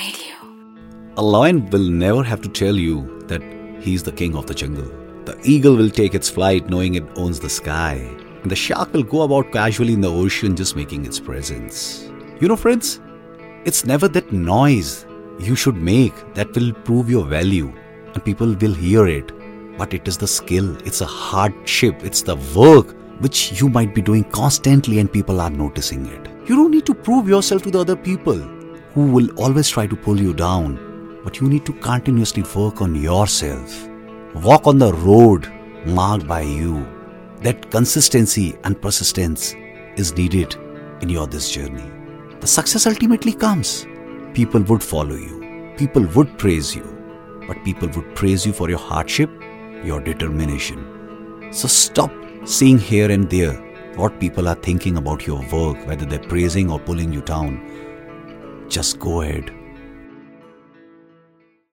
Radio. A lion will never have to tell you that he's the king of the jungle. The eagle will take its flight knowing it owns the sky. And the shark will go about casually in the ocean just making its presence. You know, friends, it's never that noise you should make that will prove your value and people will hear it. But it is the skill, it's a hardship, it's the work which you might be doing constantly and people are noticing it. You don't need to prove yourself to the other people who will always try to pull you down, but you need to continuously work on yourself. Walk on the road marked by you. That consistency and persistence is needed in your this journey. The success ultimately comes. People would follow you. People would praise you. But people would praise you for your hardship, your determination. So stop seeing here and there what people are thinking about your work, whether they're praising or pulling you down. Just go ahead